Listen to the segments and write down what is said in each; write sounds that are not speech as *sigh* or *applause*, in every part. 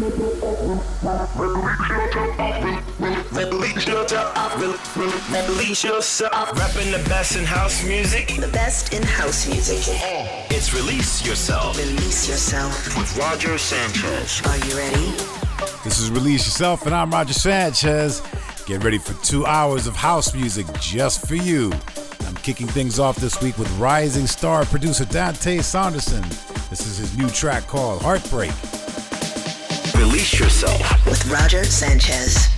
Release yourself. Rapping the best in house music. The best in house music. It's Release Yourself. Release yourself. With Roger Sanchez. Are you ready? This is Release Yourself, and I'm Roger Sanchez. Get ready for two hours of house music just for you. I'm kicking things off this week with rising star producer Dantiez Saunderson. This is his new track called Heartbreak. Release Yourself. With Roger Sanchez.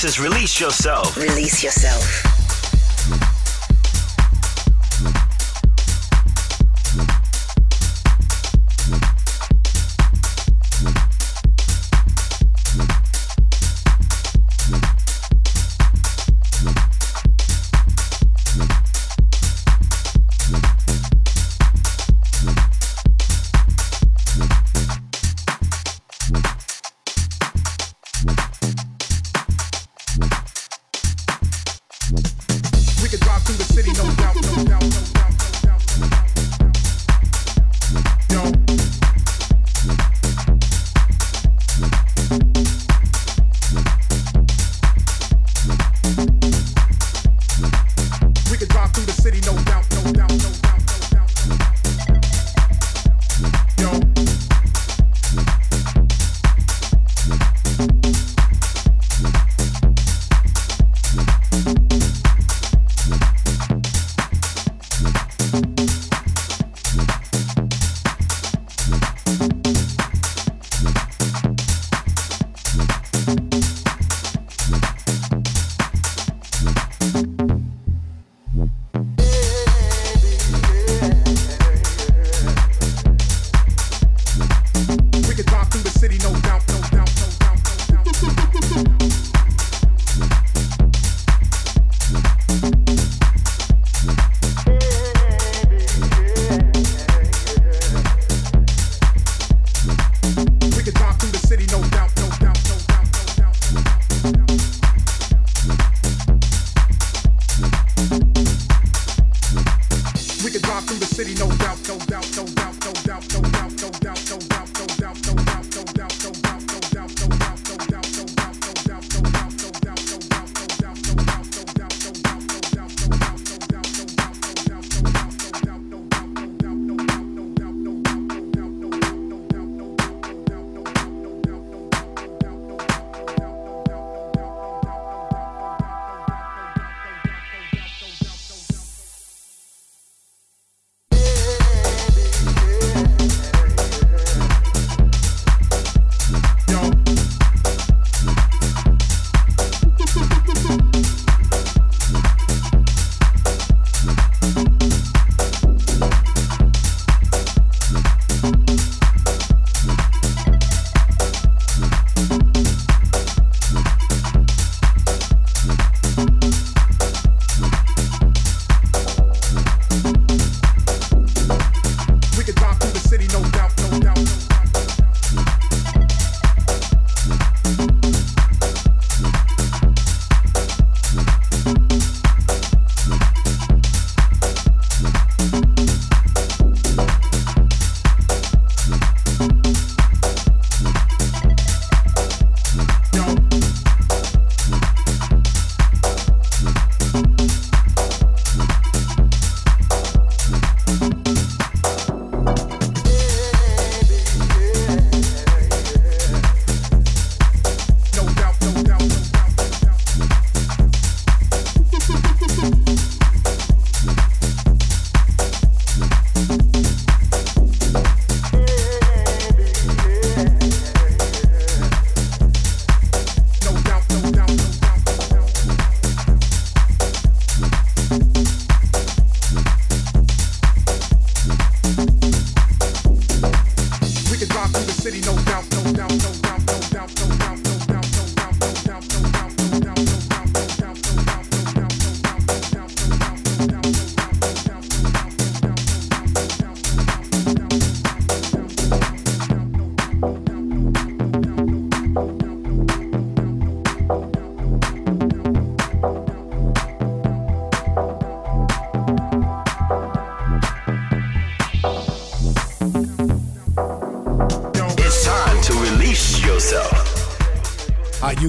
This is Release Yourself. Release Yourself.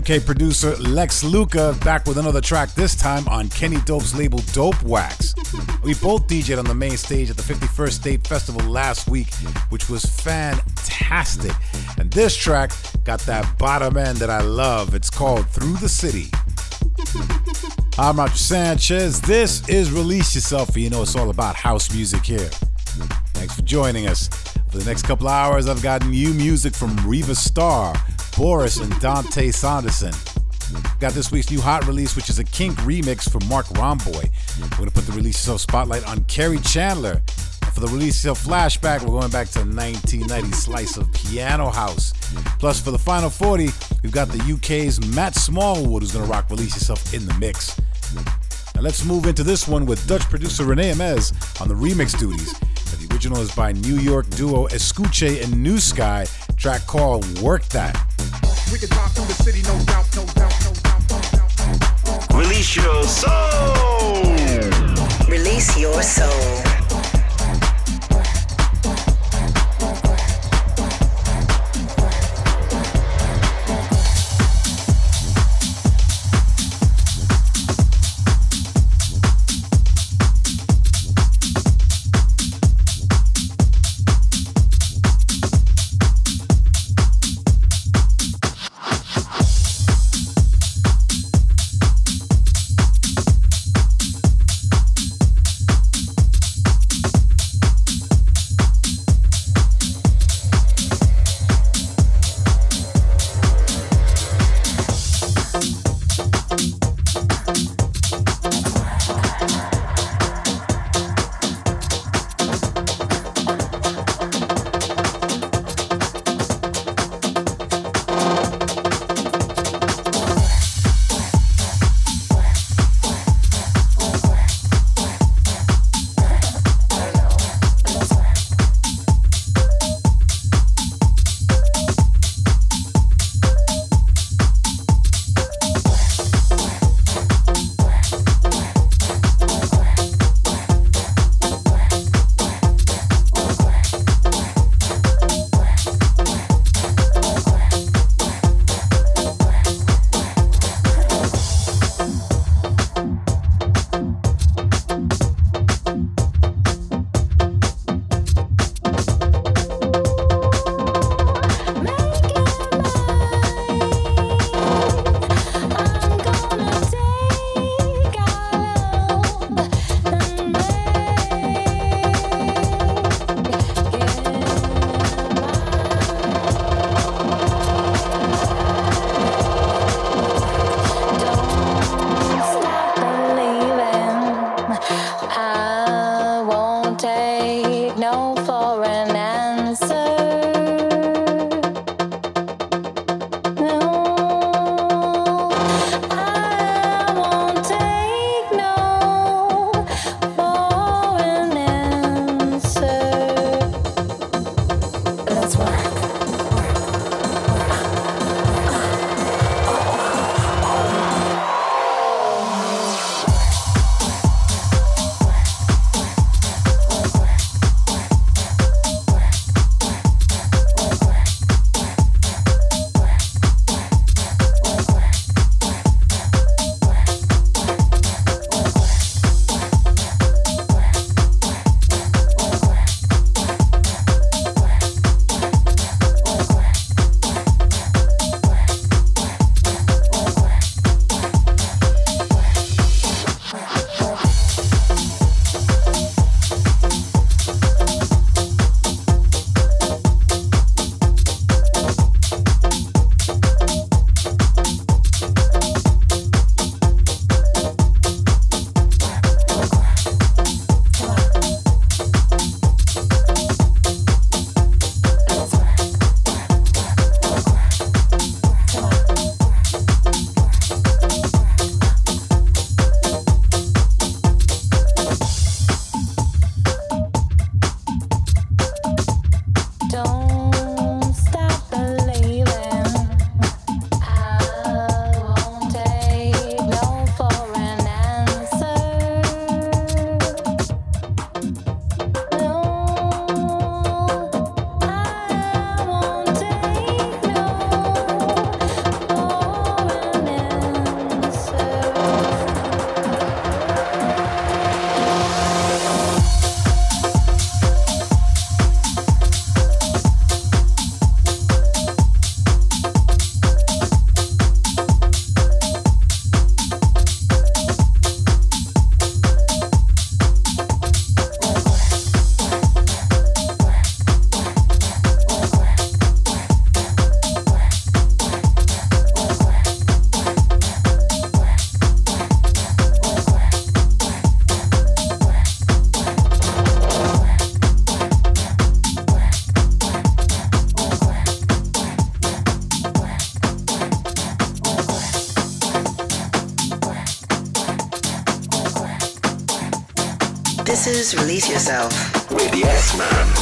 UK producer Lex Luca back with another track, this time on Kenny Dope's label Dopewax. We both DJed on the main stage at the 51st State Festival last week, which was fantastic. And this track got that bottom end that I love. It's called Through the City. I'm Roger Sanchez. This is Release Yourself, and you know it's all about house music here. Thanks for joining us. For the next couple hours, I've got new music from Riva Starr, Boris and Dantiez Saunderson. Got this week's new hot release, which is a kink remix for Marc Romboy. We're gonna put the release of spotlight on Kerri Chandler. And for the release of Flashback, we're going back to 1990 slice of Piano House. Plus, for the final 40, we've got the UK's Matt Smallwood, who's gonna rock Release Yourself in the mix. Now let's move into this one with Dutch producer Rene Amesz on the remix duties. The original is by New York duo Eskuche and Nu Sky, track called Work That. Release your soul. Release your soul. Release yourself. With the Yes Man.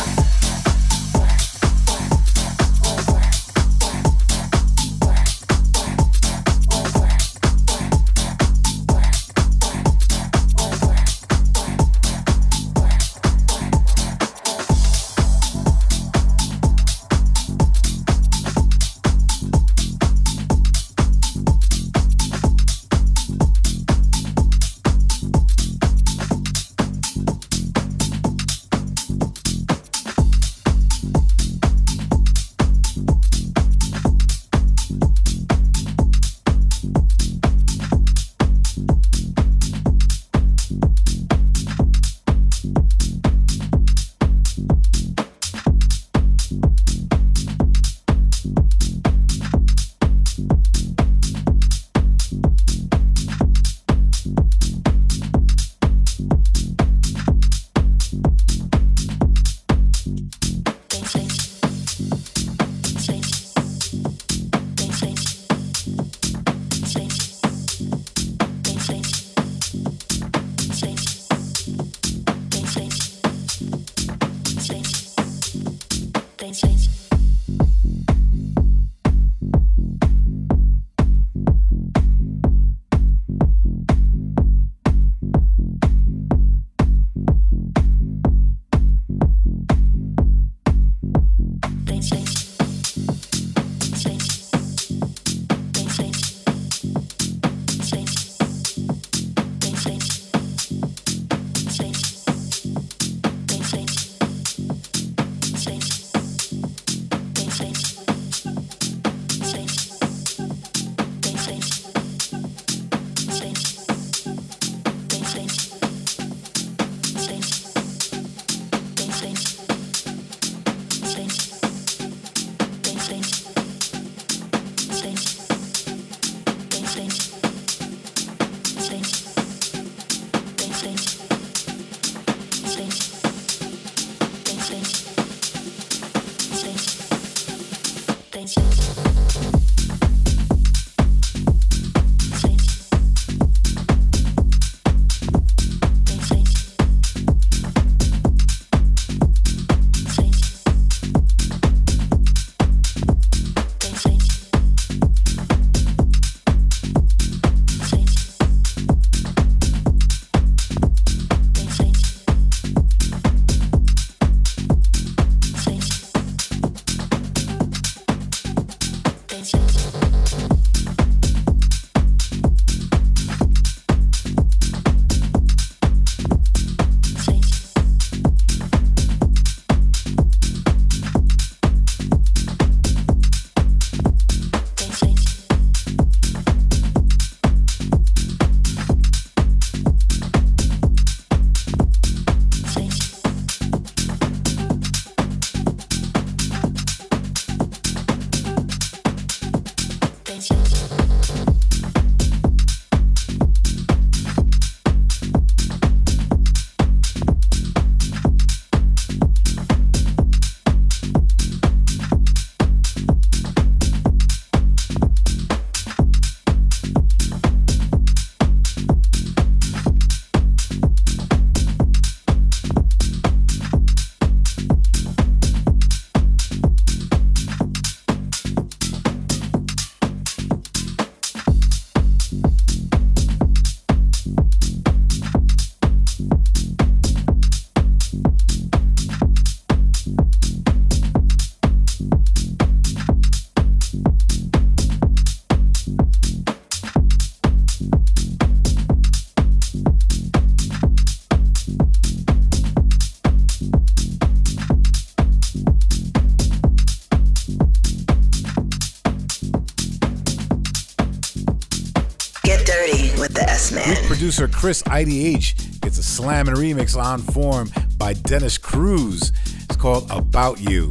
Chris IDH gets a slam and remix on form by Dennis Cruz. It's called About You.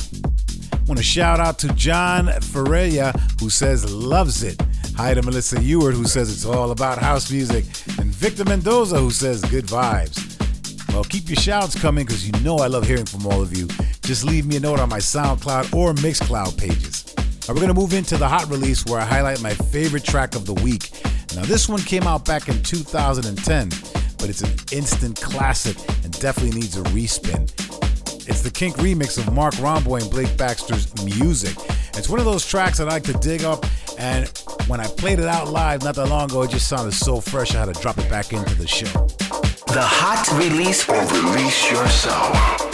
Want to shout out to John Ferreira, who says loves it. Hi to Melissa Ewart, who says it's all about house music. And Victor Mendoza, who says good vibes. Well, keep your shouts coming because you know I love hearing from all of you. Just leave me a note on my SoundCloud or Mixcloud pages. Right, we're going to move into the hot release where I highlight my favorite track of the week. Now, this one came out back in 2010, but it's an instant classic and definitely needs a respin. It's the Kink remix of Marc Romboy and Blake Baxter's Muzik. It's one of those tracks that I like to dig up, and when I played it out live not that long ago, it just sounded so fresh I had to drop it back into the show. The hot release or release yourself.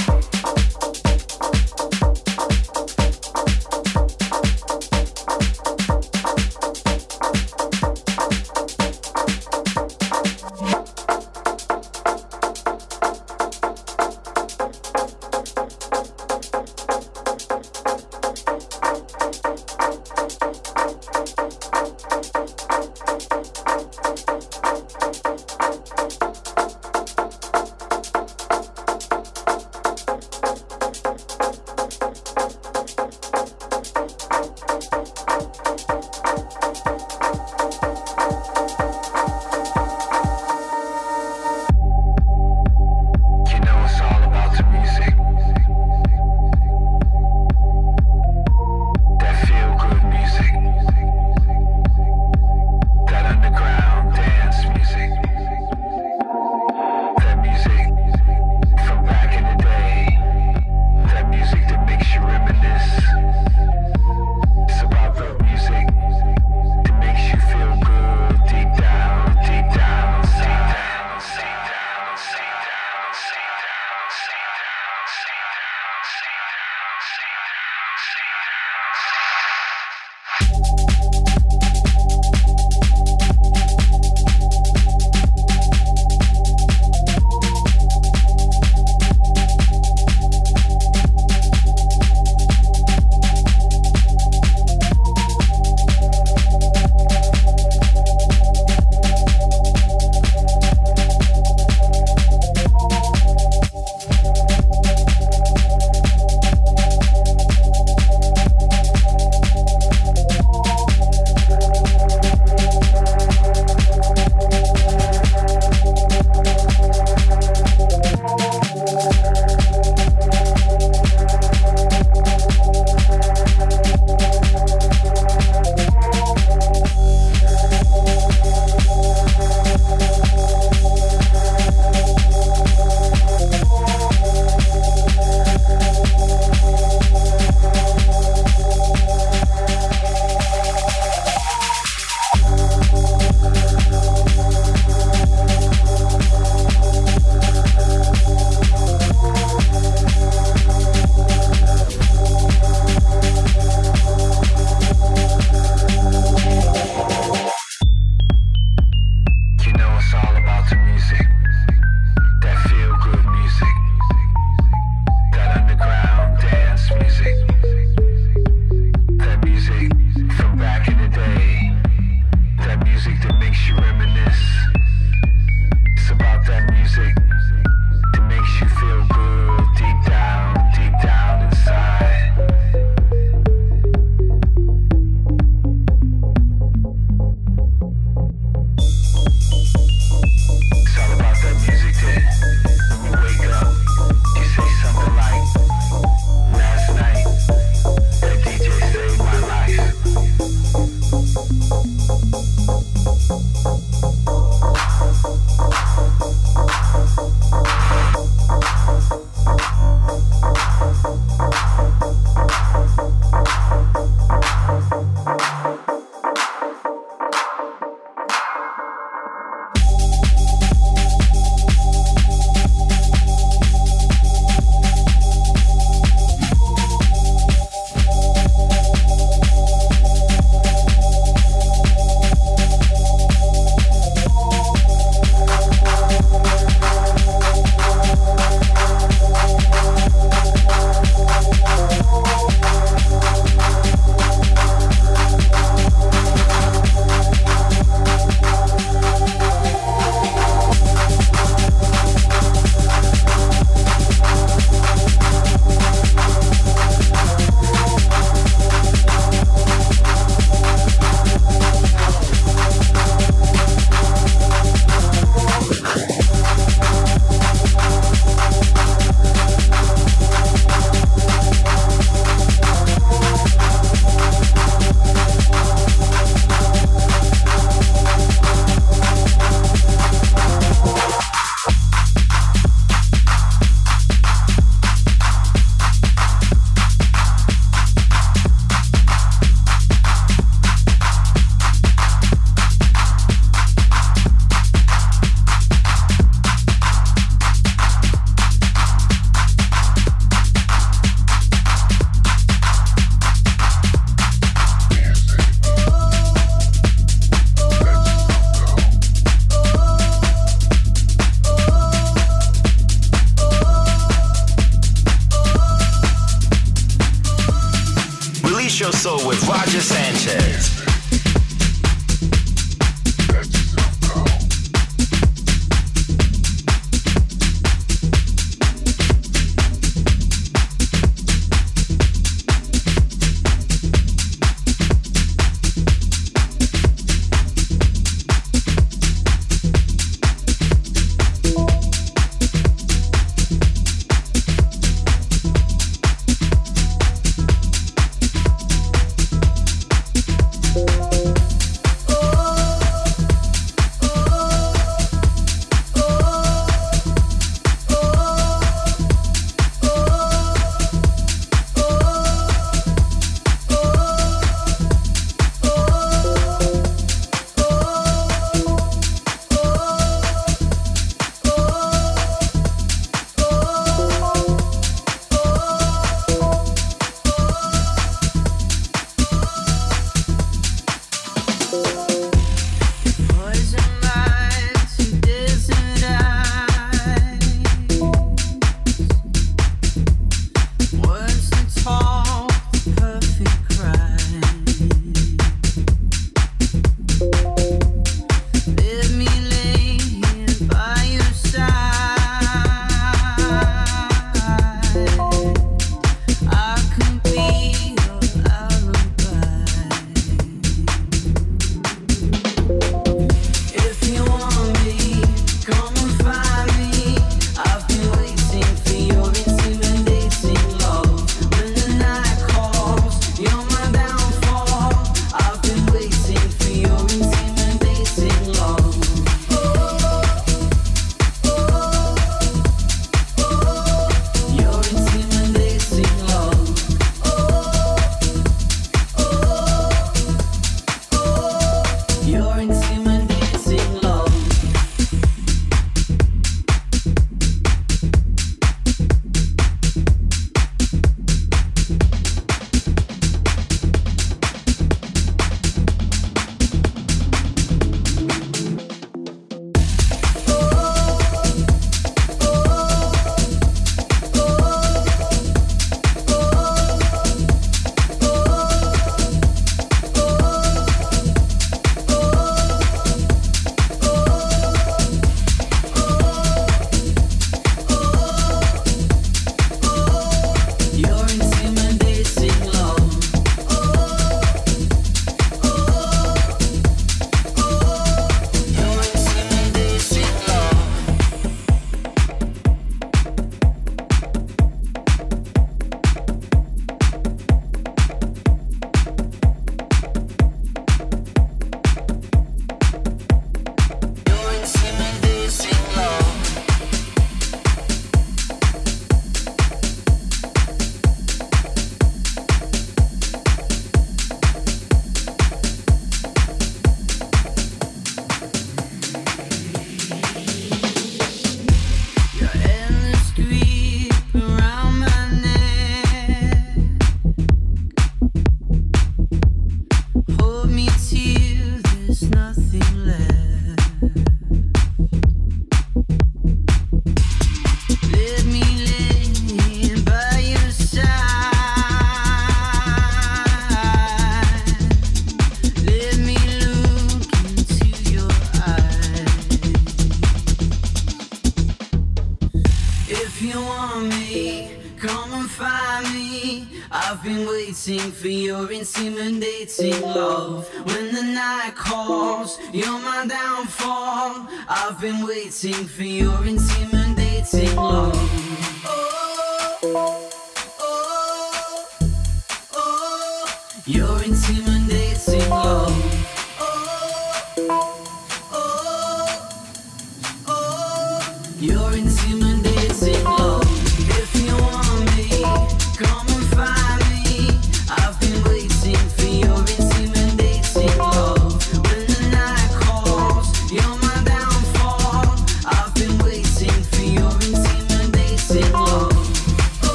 Waiting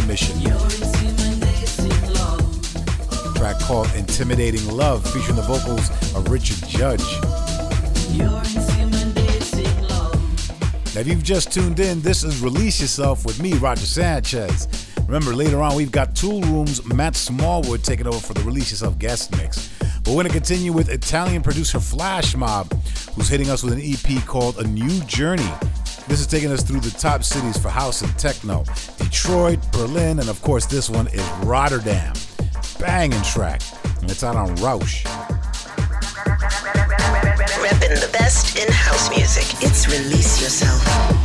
Riddim Commission. track called Intimidating Love featuring the vocals of Richard Judge. Now, if you've just tuned in, this is Release Yourself with me, Roger Sanchez. Remember, later on, we've got Toolroom's Matt Smallwood taking over for the Release Yourself guest mix. But we're going to continue with Italian producer Flashmob, who's hitting us with an EP called A New Journey. This is taking us through the top cities for house and techno Detroit, Berlin, and of course, this one is Rotterdam. Banging track. And it's out on Roush. Repping the best in house music. It's Release Yourself.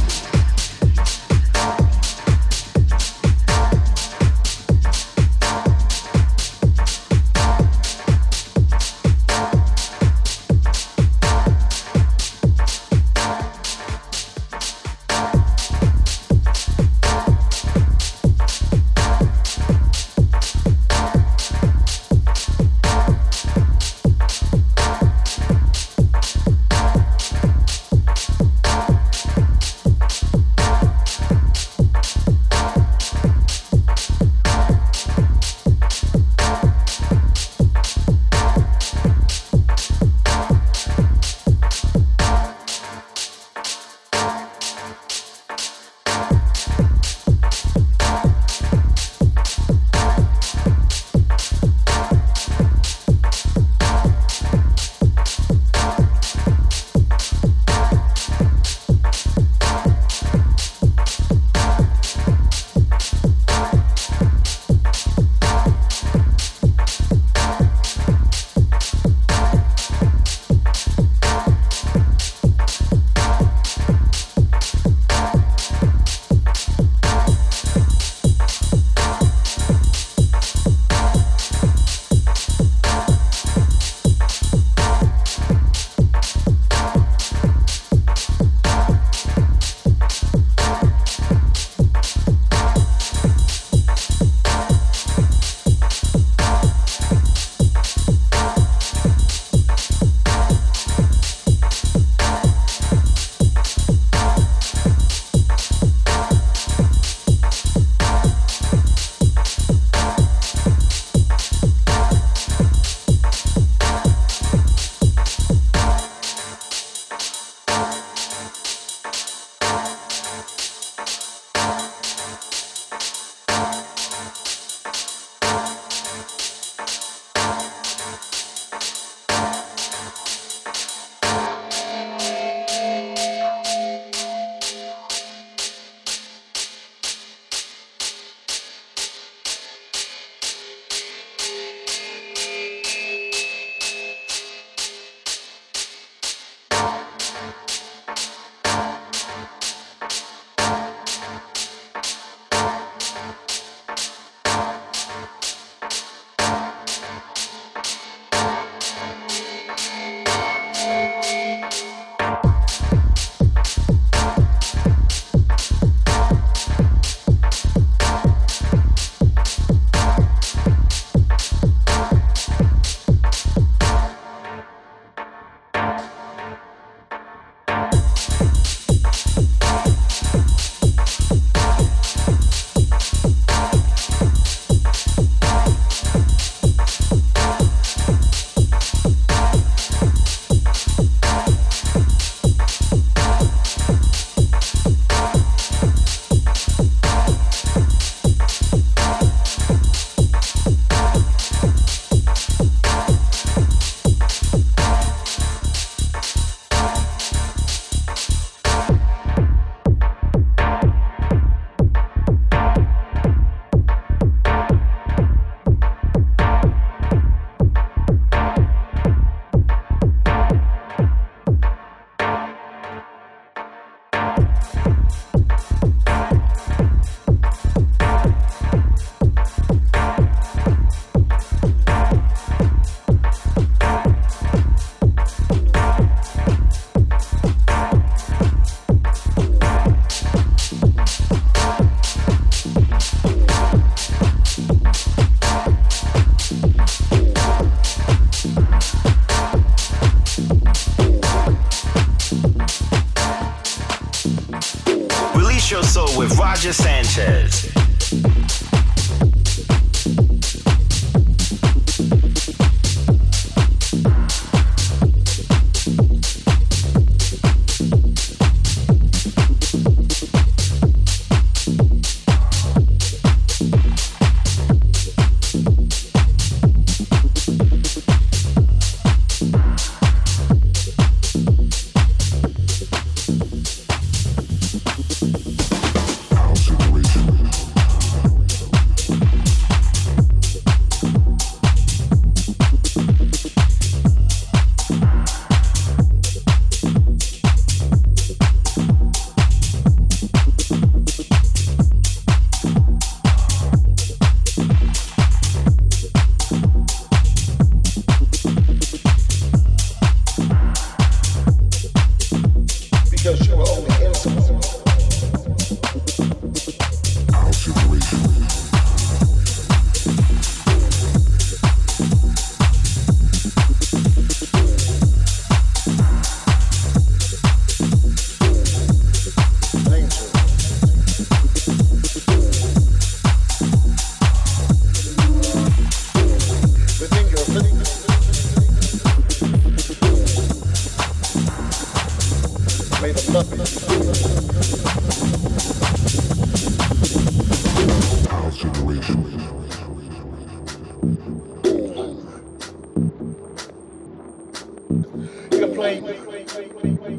Angel.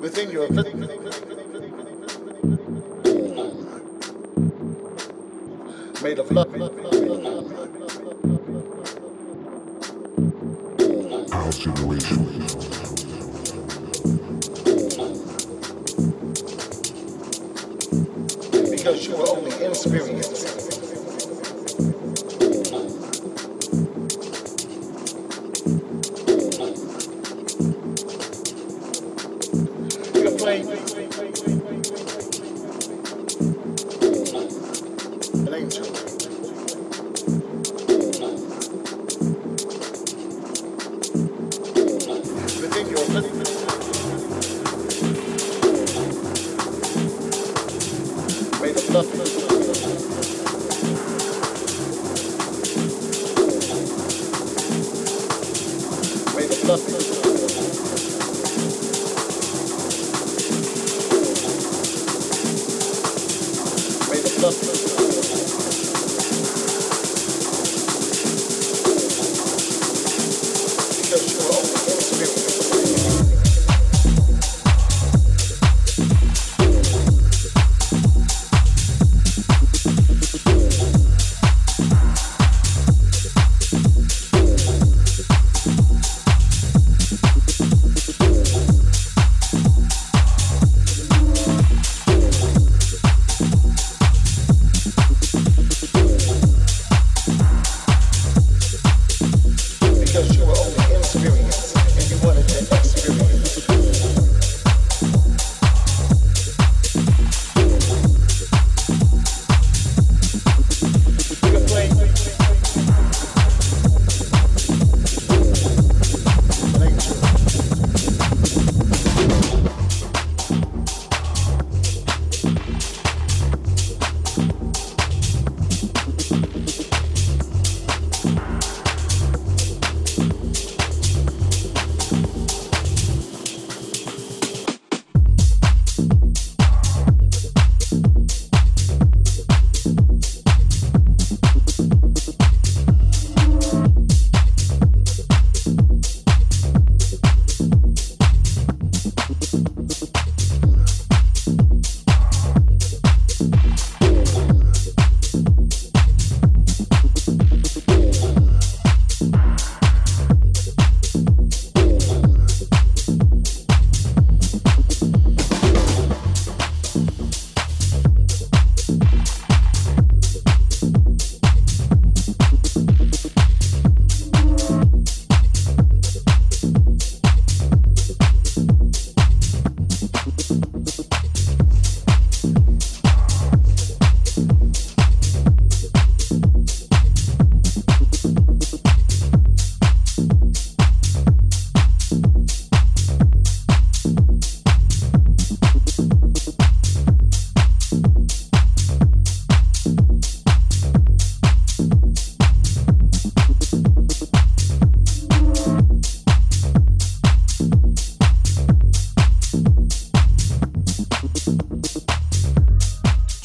Within your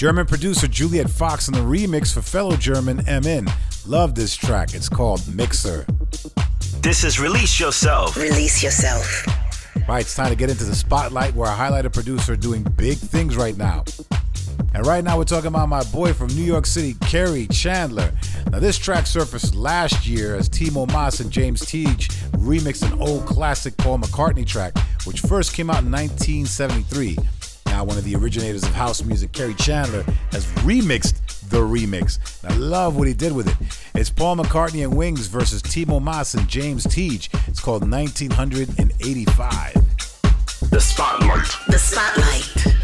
German producer Juliet Fox in the remix for fellow German M.In. Love this track. It's called Mixer. This is Release Yourself. Release yourself. Right, it's time to get into the spotlight where I highlight a producer doing big things right now. And right now we're talking about my boy from New York City, Kerri Chandler. Now this track surfaced last year as Timo Maas and James Teej remixed an old classic Paul McCartney track, which first came out in 1973. Now one of the originators of house music, Kerri Chandler, has remixed the remix. And I love what he did with it. It's Paul McCartney and Wings versus Timo Maas and James Teej. It's called 1985. The Spotlight. The spotlight.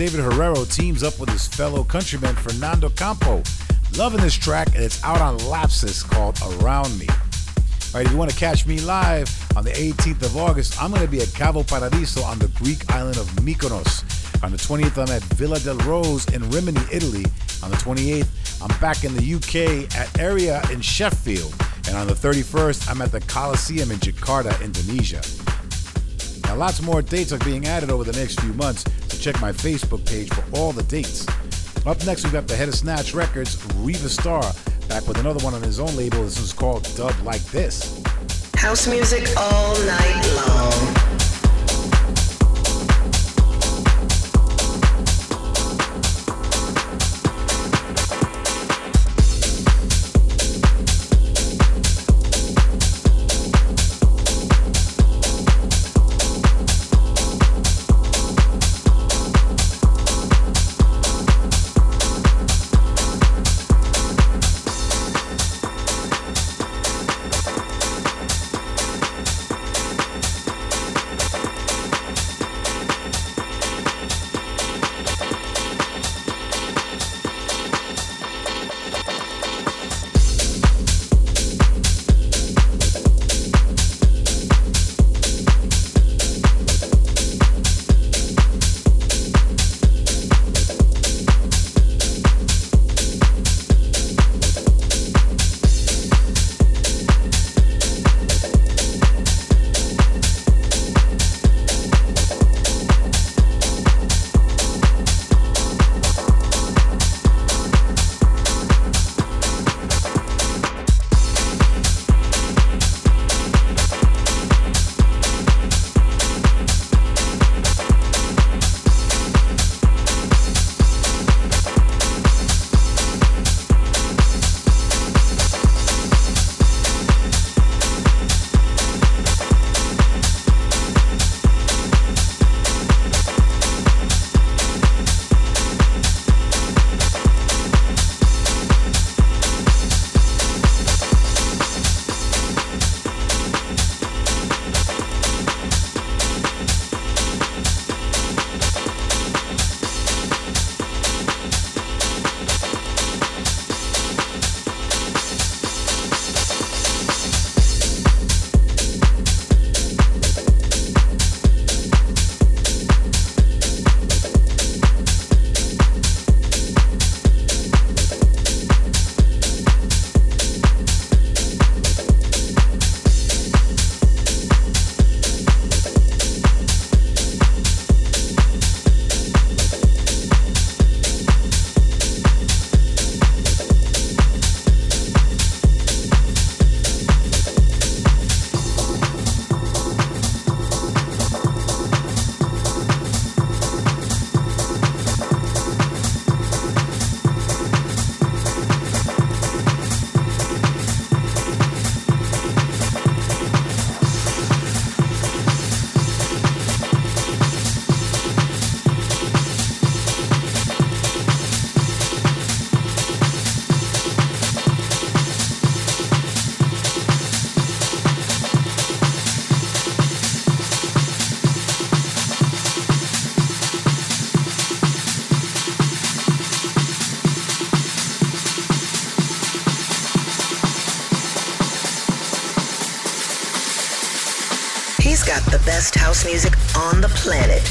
David Herrero teams up with his fellow countryman Fernando Campo. Loving this track, and it's out on Lapsus called Around Me. All right, if you want to catch me live on the 18th of August, I'm going to be at Cavo Paradiso on the Greek island of Mykonos. On the 20th, I'm at Villa del Rose in Rimini, Italy. On the 28th, I'm back in the UK at Area in Sheffield. And on the 31st, I'm at the Coliseum in Jakarta, Indonesia. Now, lots more dates are being added over the next few months, check my Facebook page for all the dates. Up next, we've got the head of Snatch Records, Riva Starr, back with another one on his own label. This is called Dub Like This. House music all night long. Best house music on the planet.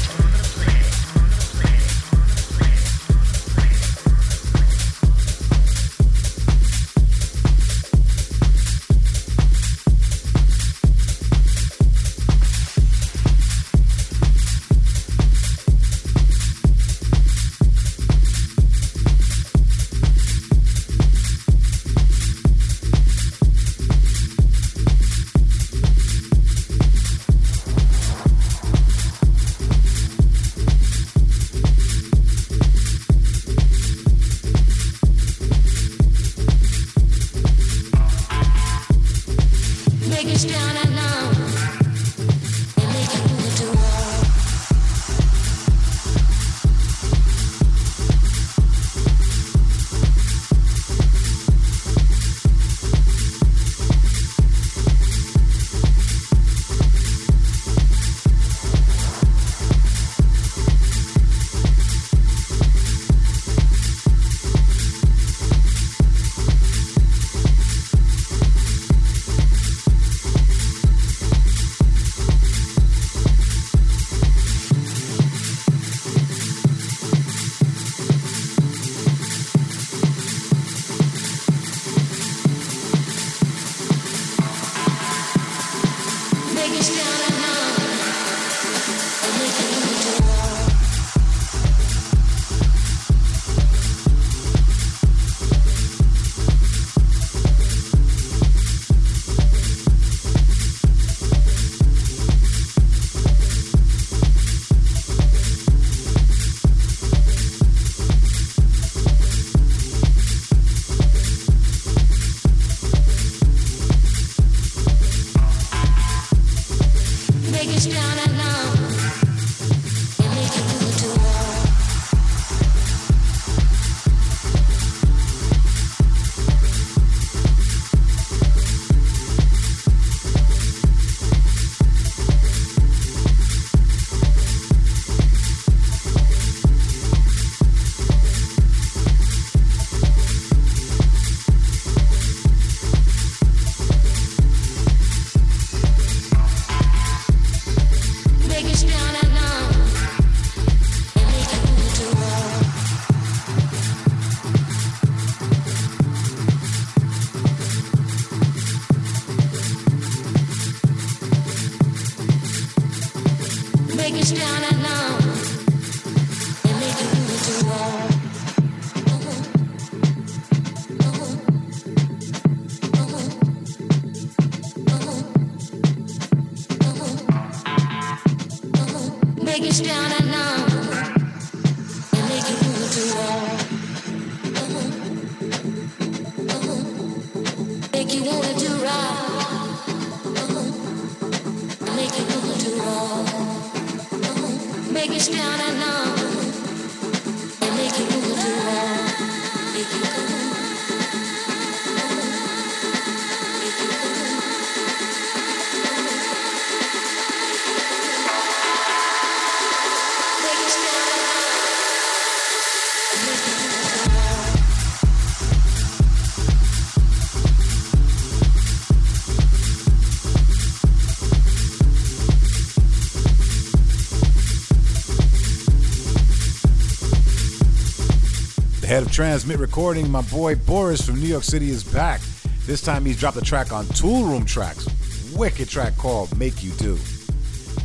Transmit Recording, my boy Boris from New York City is back. This time he's dropped a track on Toolroom Trax. Wicked track called Make You Do.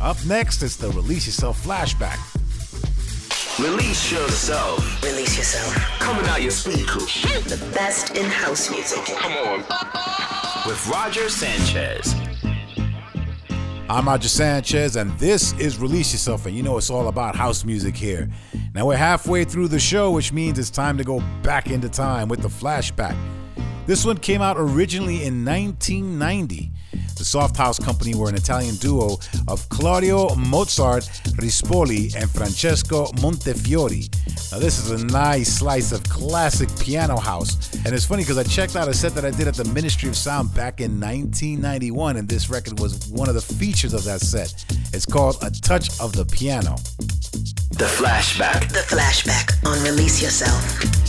Up next is the Release Yourself flashback. Release yourself. Release yourself. Coming out your speakers. The best in house music. Come on. With Roger Sanchez. I'm Roger Sanchez, and this is Release Yourself, and you know it's all about house music here. Now we're halfway through the show, which means it's time to go back into time with the flashback. This one came out originally in 1990. The Soft House Company were an Italian duo of Claudio Mozart Rispoli and Francesco Montefiori. Now, this is a nice slice of classic piano house. And it's funny because I checked out a set that I did at the Ministry of Sound back in 1991, and this record was one of the features of that set. It's called A Touch of the Piano. The flashback. The flashback on Release Yourself.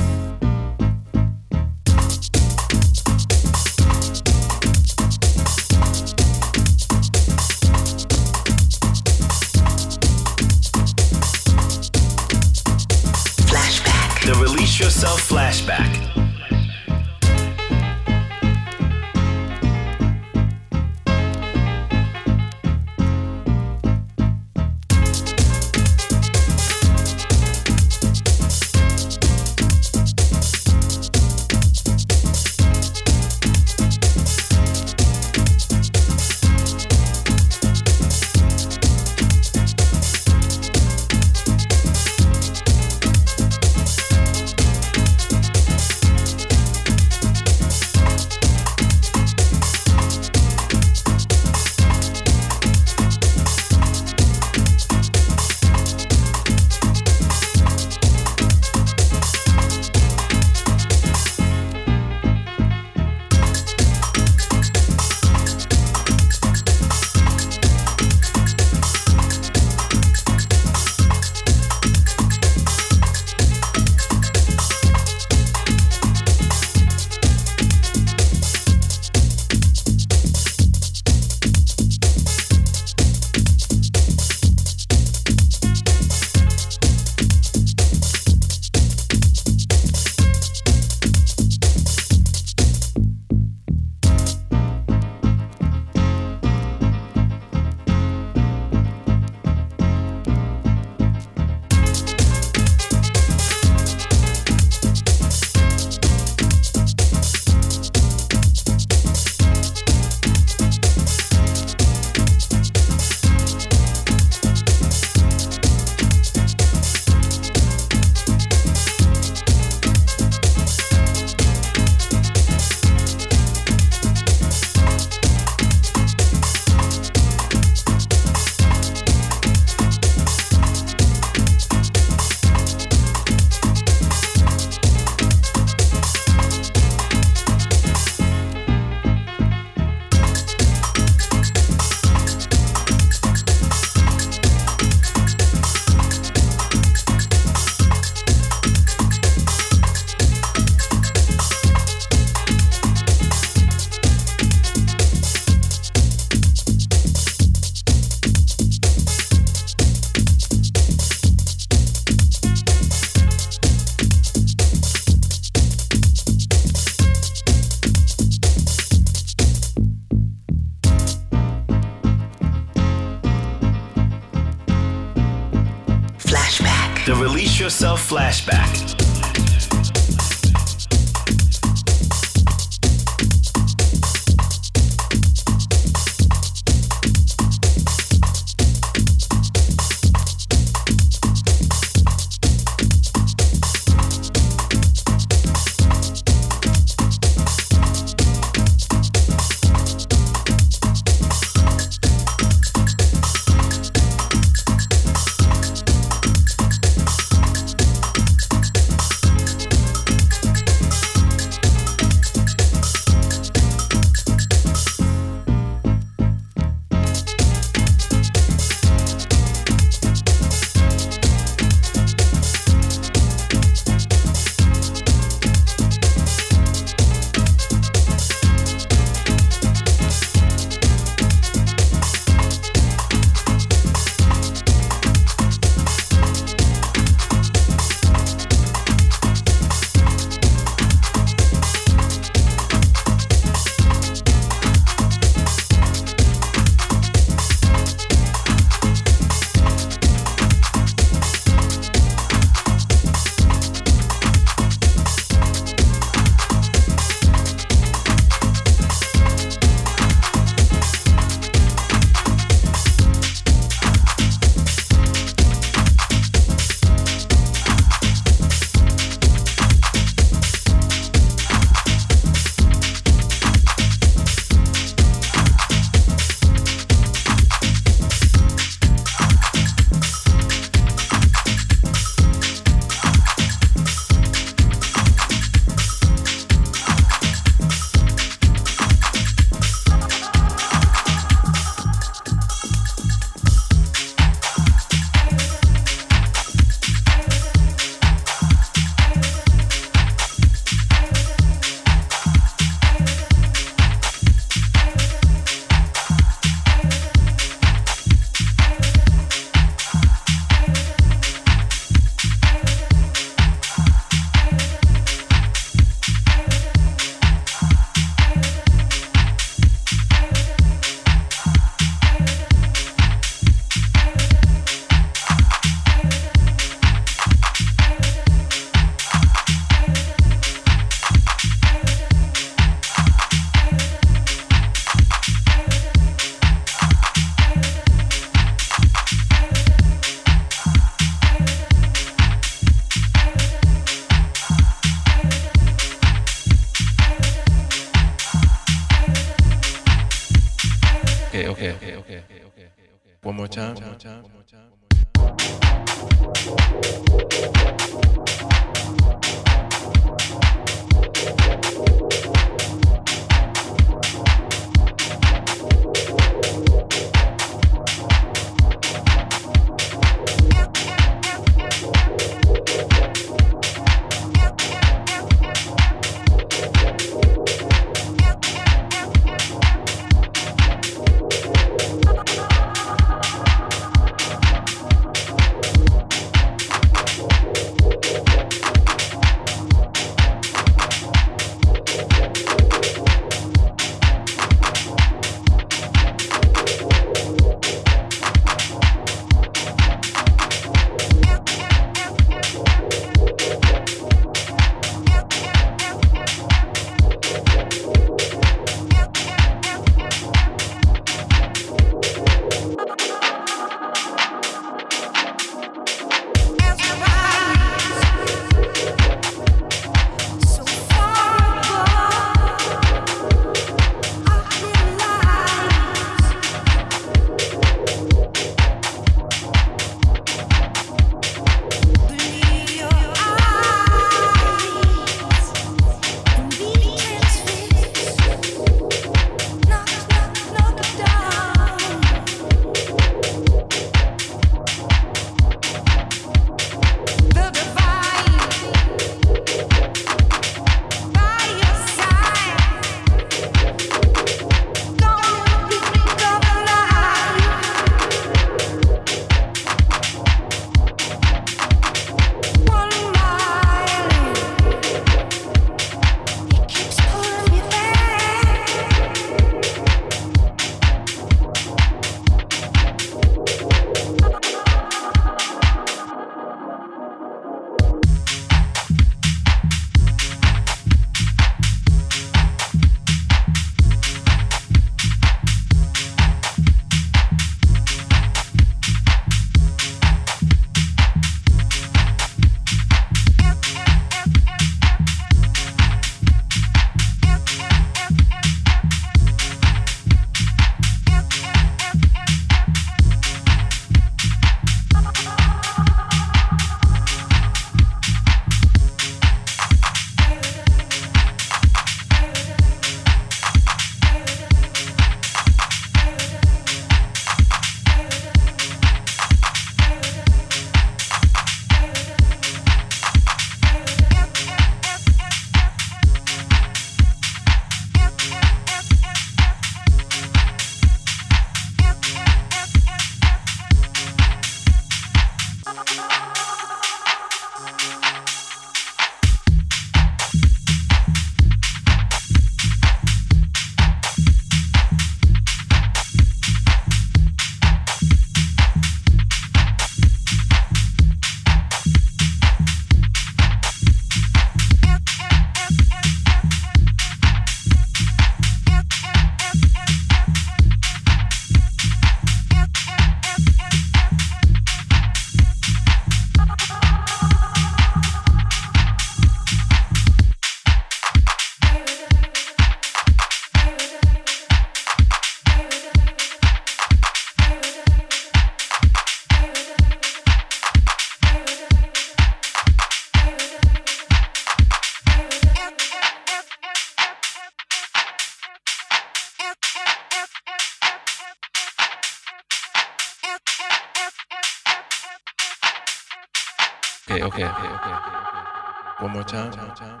Okay, okay, okay, okay. One more time. One more time.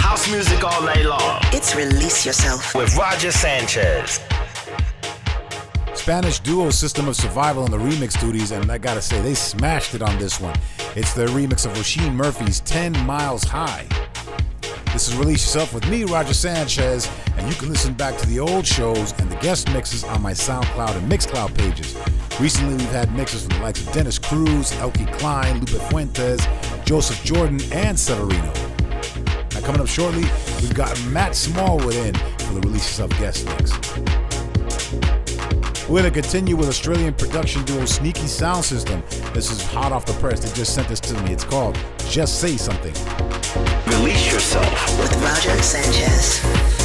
House music all night long It's Release Yourself. with Roger Sanchez. Spanish duo System of Survival in the remix duties, and I gotta say, they smashed it on this one. It's their remix of Roisin Murphy's 10 Miles High. This is Release Yourself with me, Roger Sanchez, and you can listen back to the old shows and the guest mixes on my SoundCloud and Mixcloud pages. Recently, we've had mixes from the likes of Dennis Cruz, Elkie Klein, Lupe Fuentes, Joseph Jordan, and Severino. Now, coming up shortly, we've got Matt Smallwood in for the Release of guest mix. We're going to continue with Australian production duo Sneaky Sound System. This is hot off the press. They just sent this to me. It's called Just Say Something. Release yourself. With Roger Sanchez.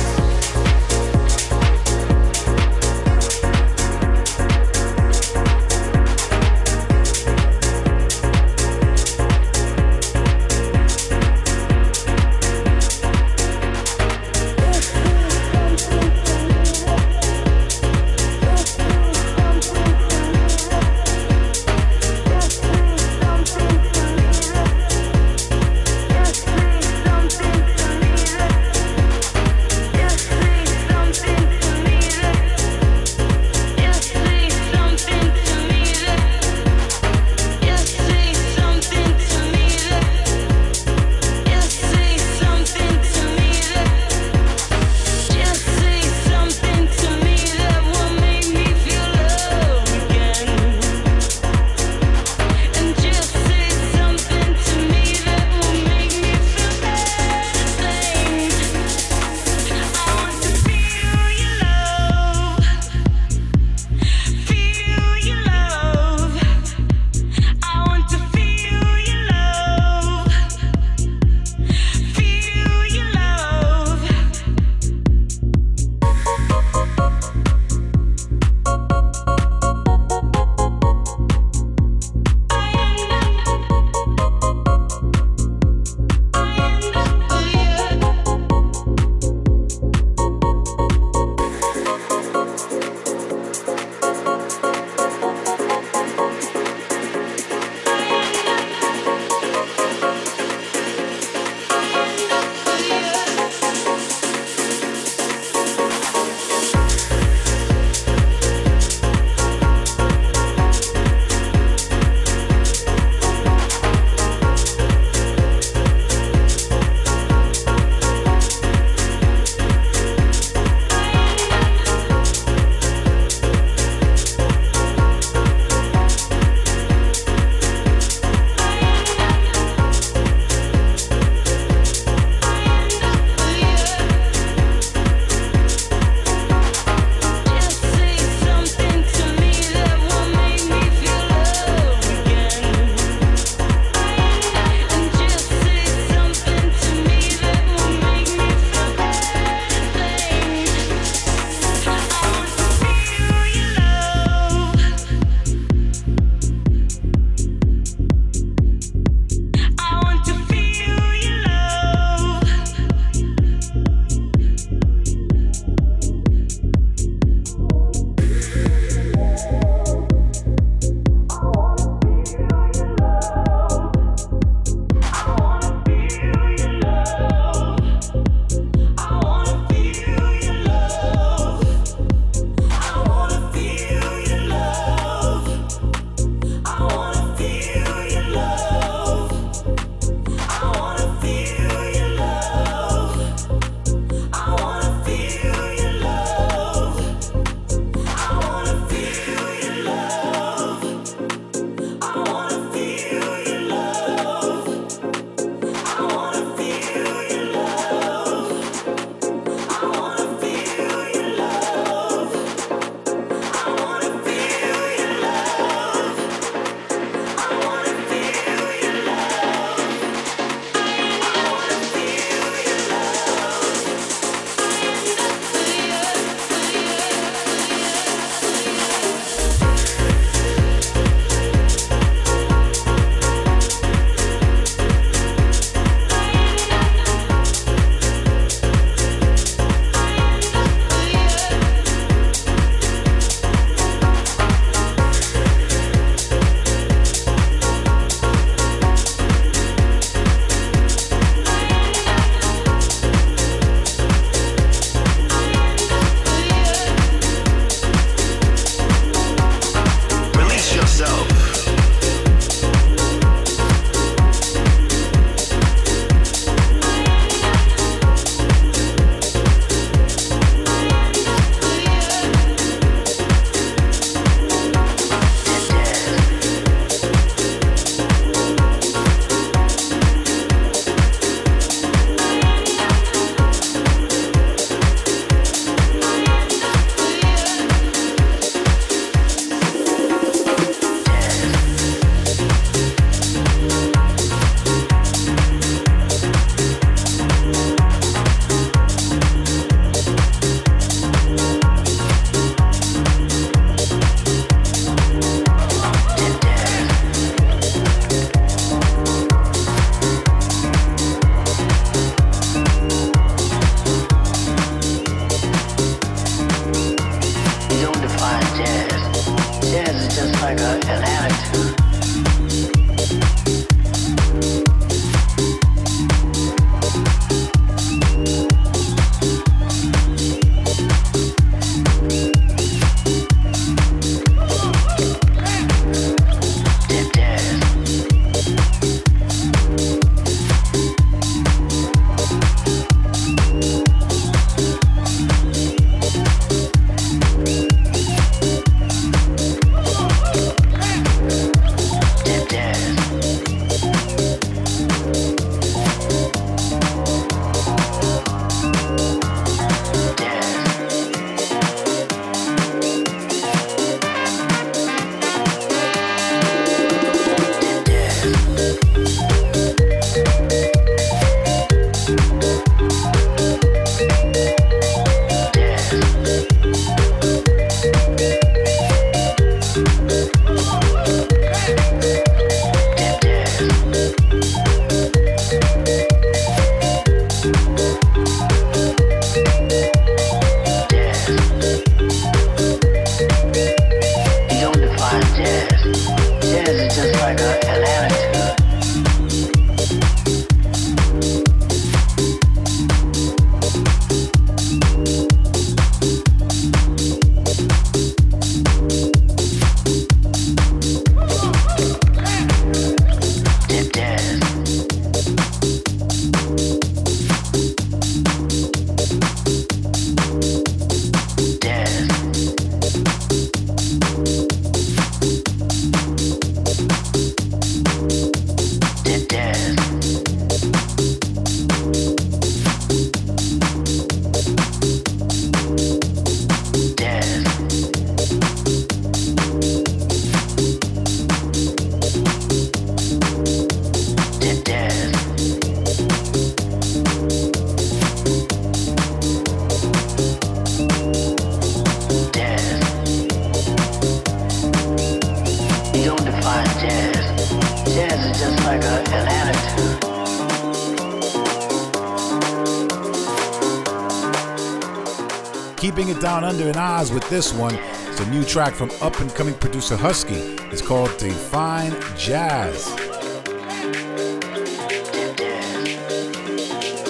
Thunder and Oz with this one. It's a new track from up and coming producer Husky. It's called D Fine Jazz.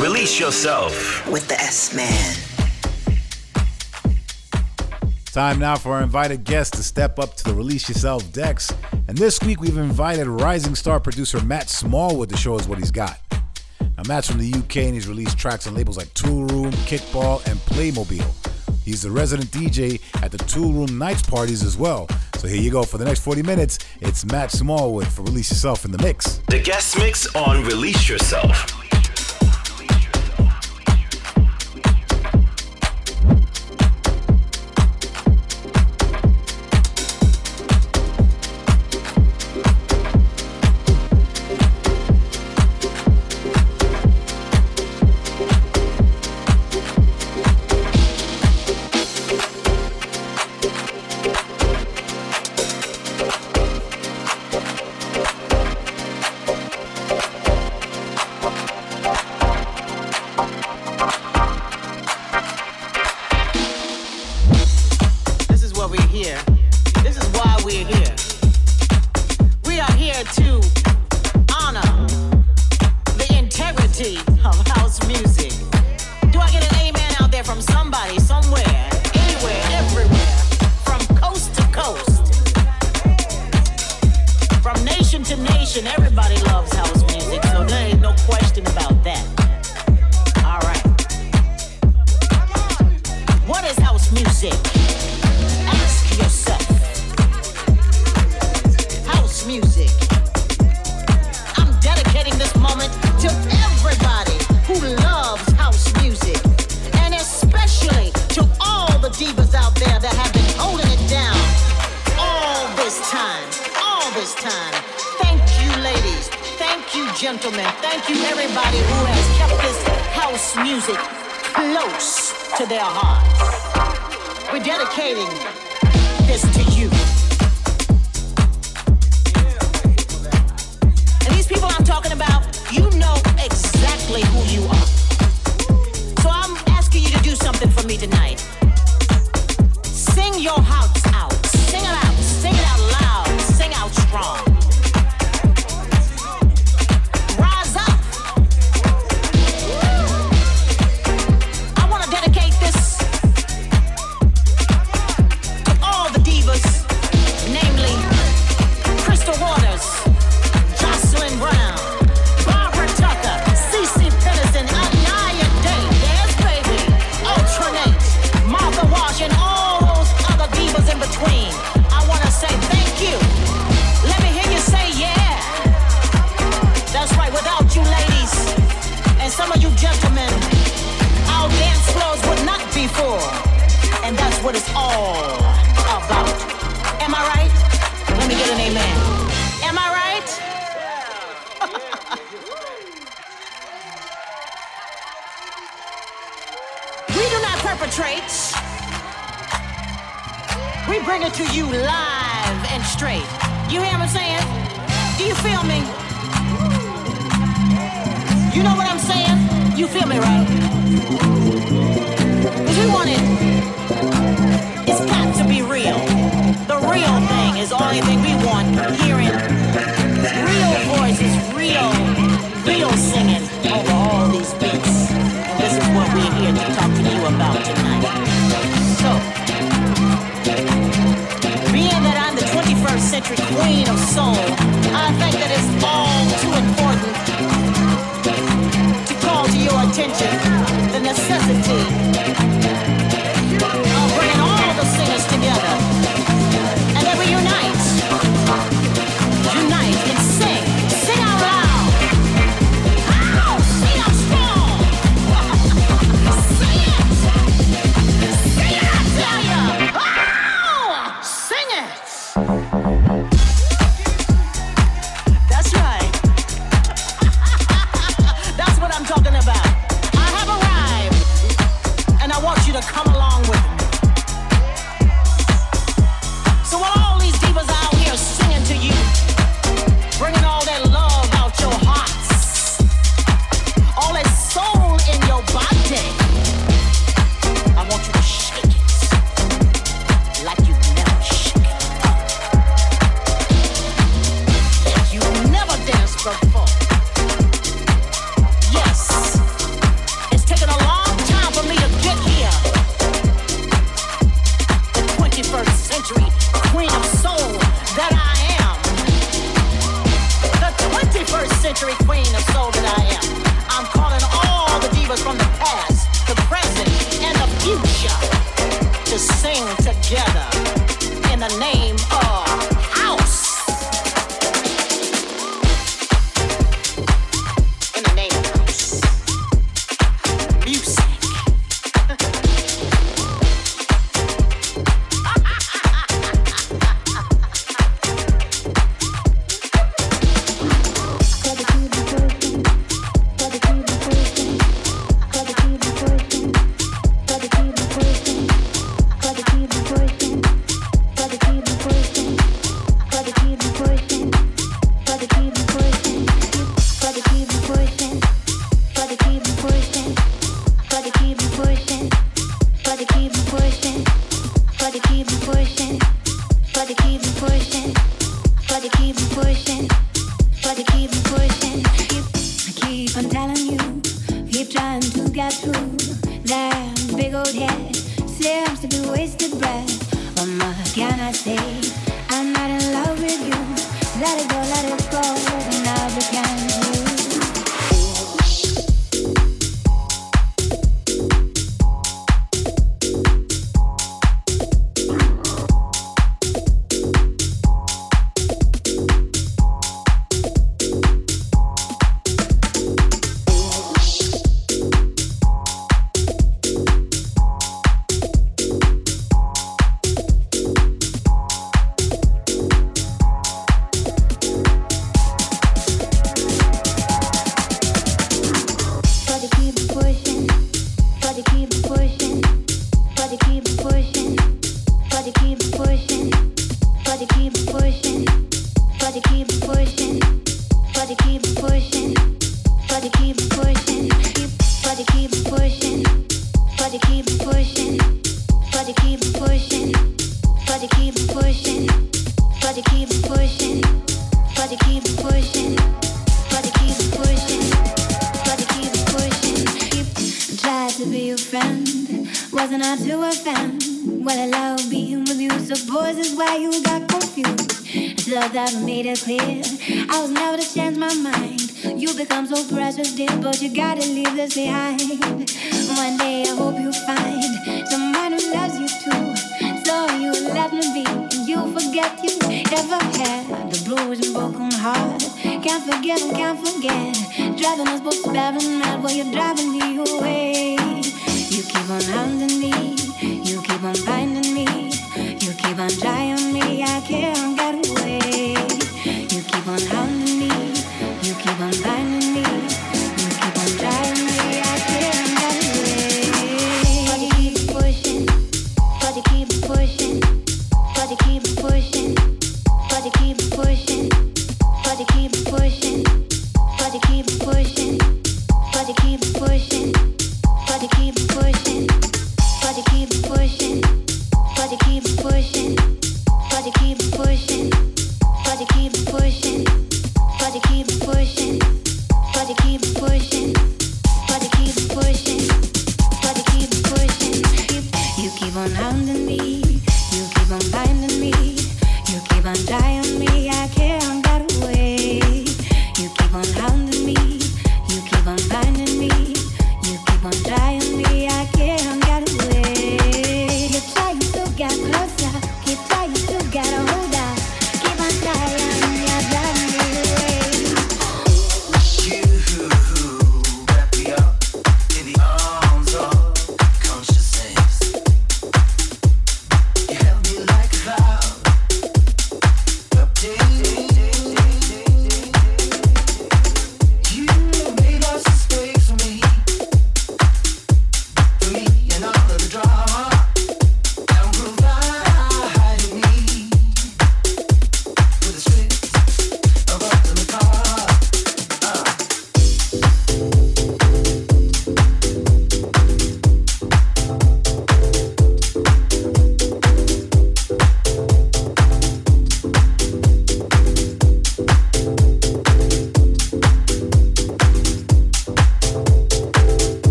Release yourself with the S Man. Time now for our invited guests to step up to the Release Yourself decks. And this week we've invited rising star producer Matt Smallwood to show us what he's got. Now, Matt's from the UK and he's released tracks on labels like Tool Room, Kittball, and Playmobil. He's the resident DJ at the Toolroom Nights parties as well. So here you go. For the next 40 minutes, it's Matt Smallwood for Release Yourself in the Mix. The guest mix on Release Yourself.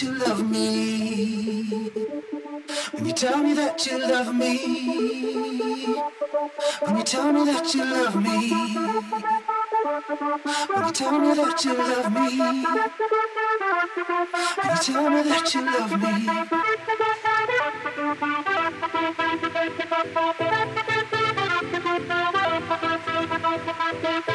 that you love me, when you tell me that you love me, when you tell me that you love me, when you tell me that you love me, when you tell me that you love me.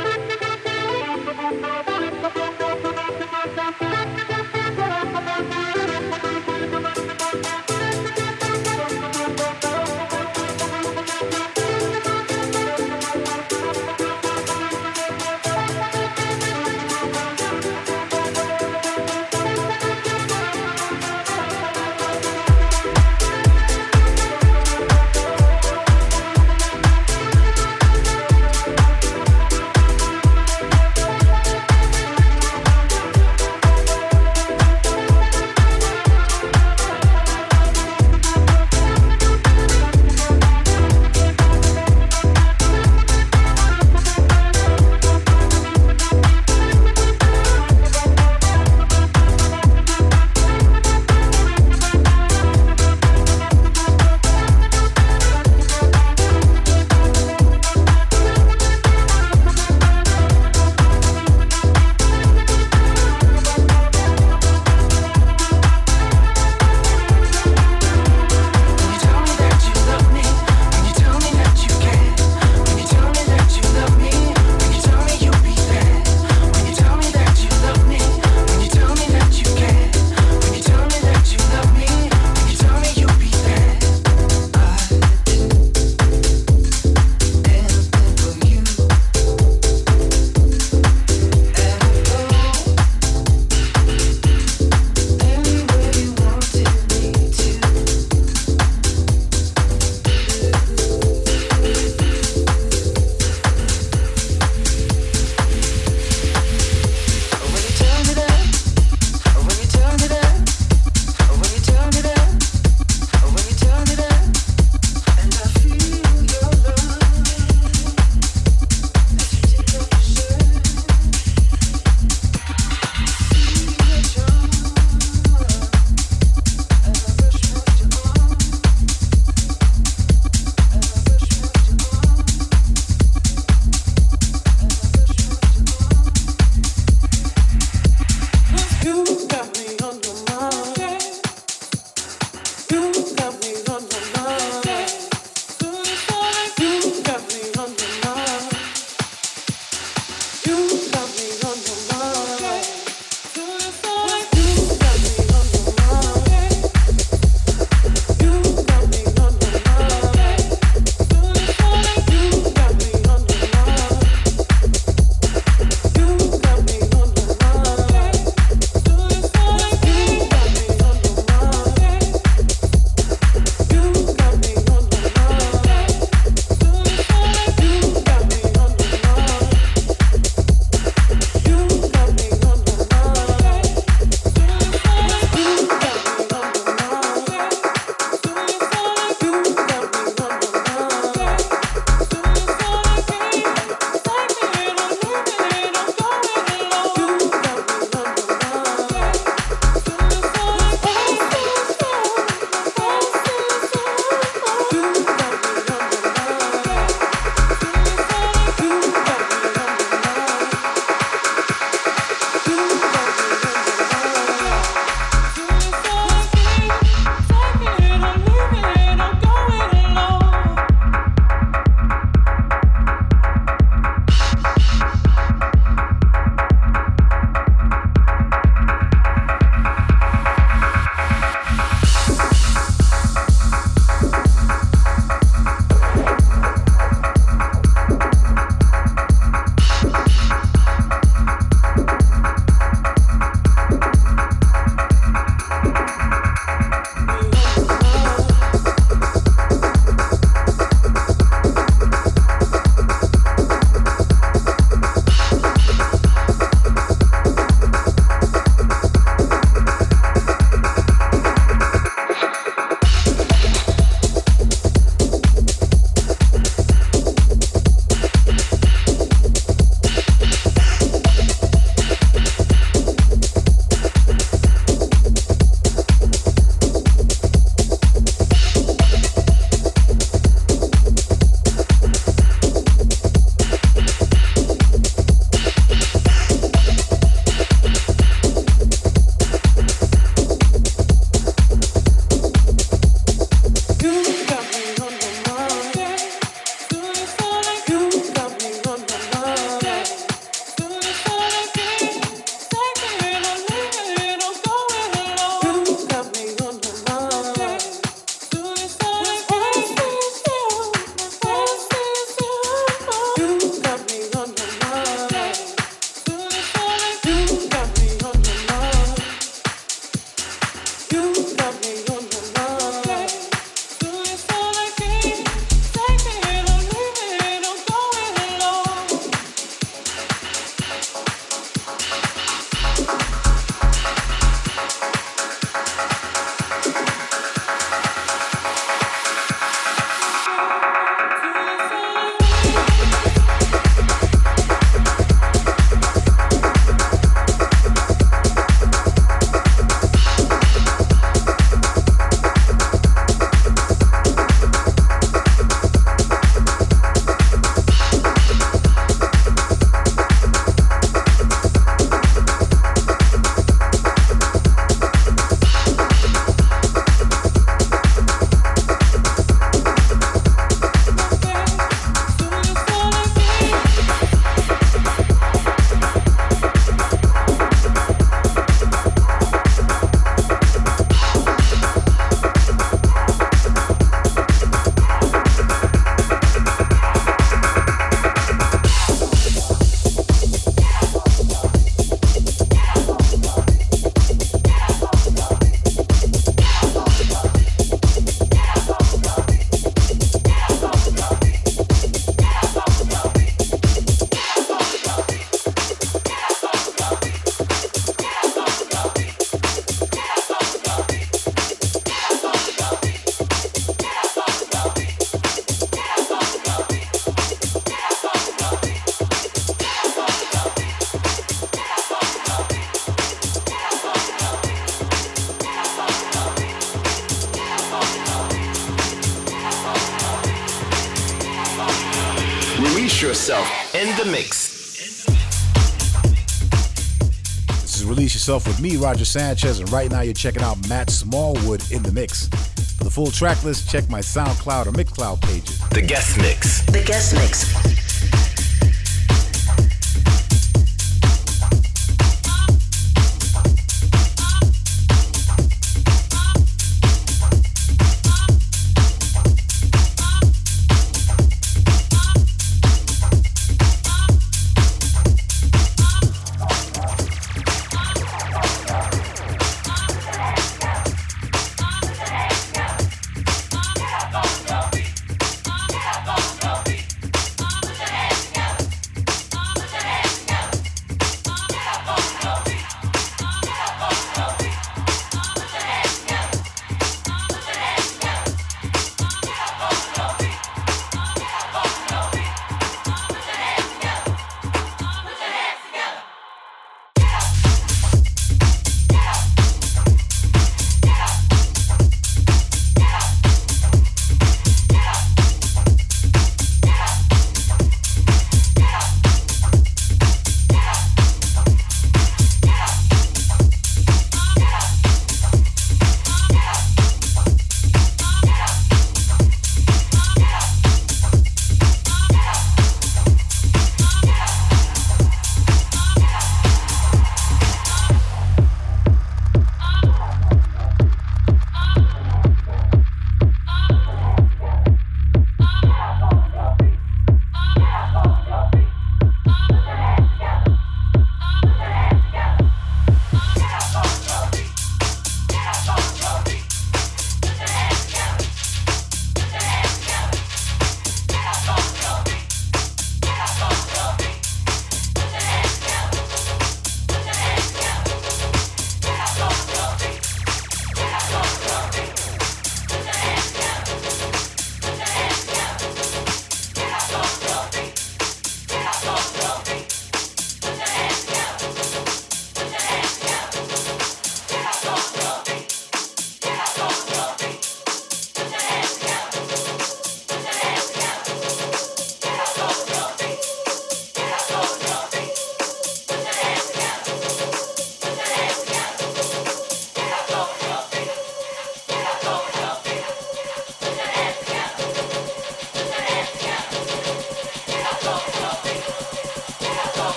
Yourself with me, Roger Sanchez, and right now you're checking out Matt Smallwood in the mix. For the full track list, check my SoundCloud or Mixcloud pages. The guest mix. The guest mix.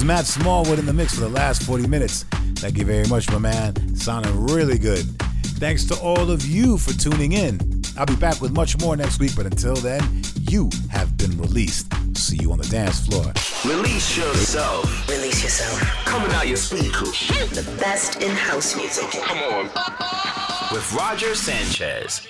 Was Matt Smallwood in the mix for the last 40 minutes. Thank you very much, my man. Sounding really good. Thanks to all of you for tuning in. I'll be back with much more next week, but until then, you have been released. See you on the dance floor. Release yourself. Release yourself. Coming out your speakers. The best in house music. Come on. *laughs* With Roger Sanchez.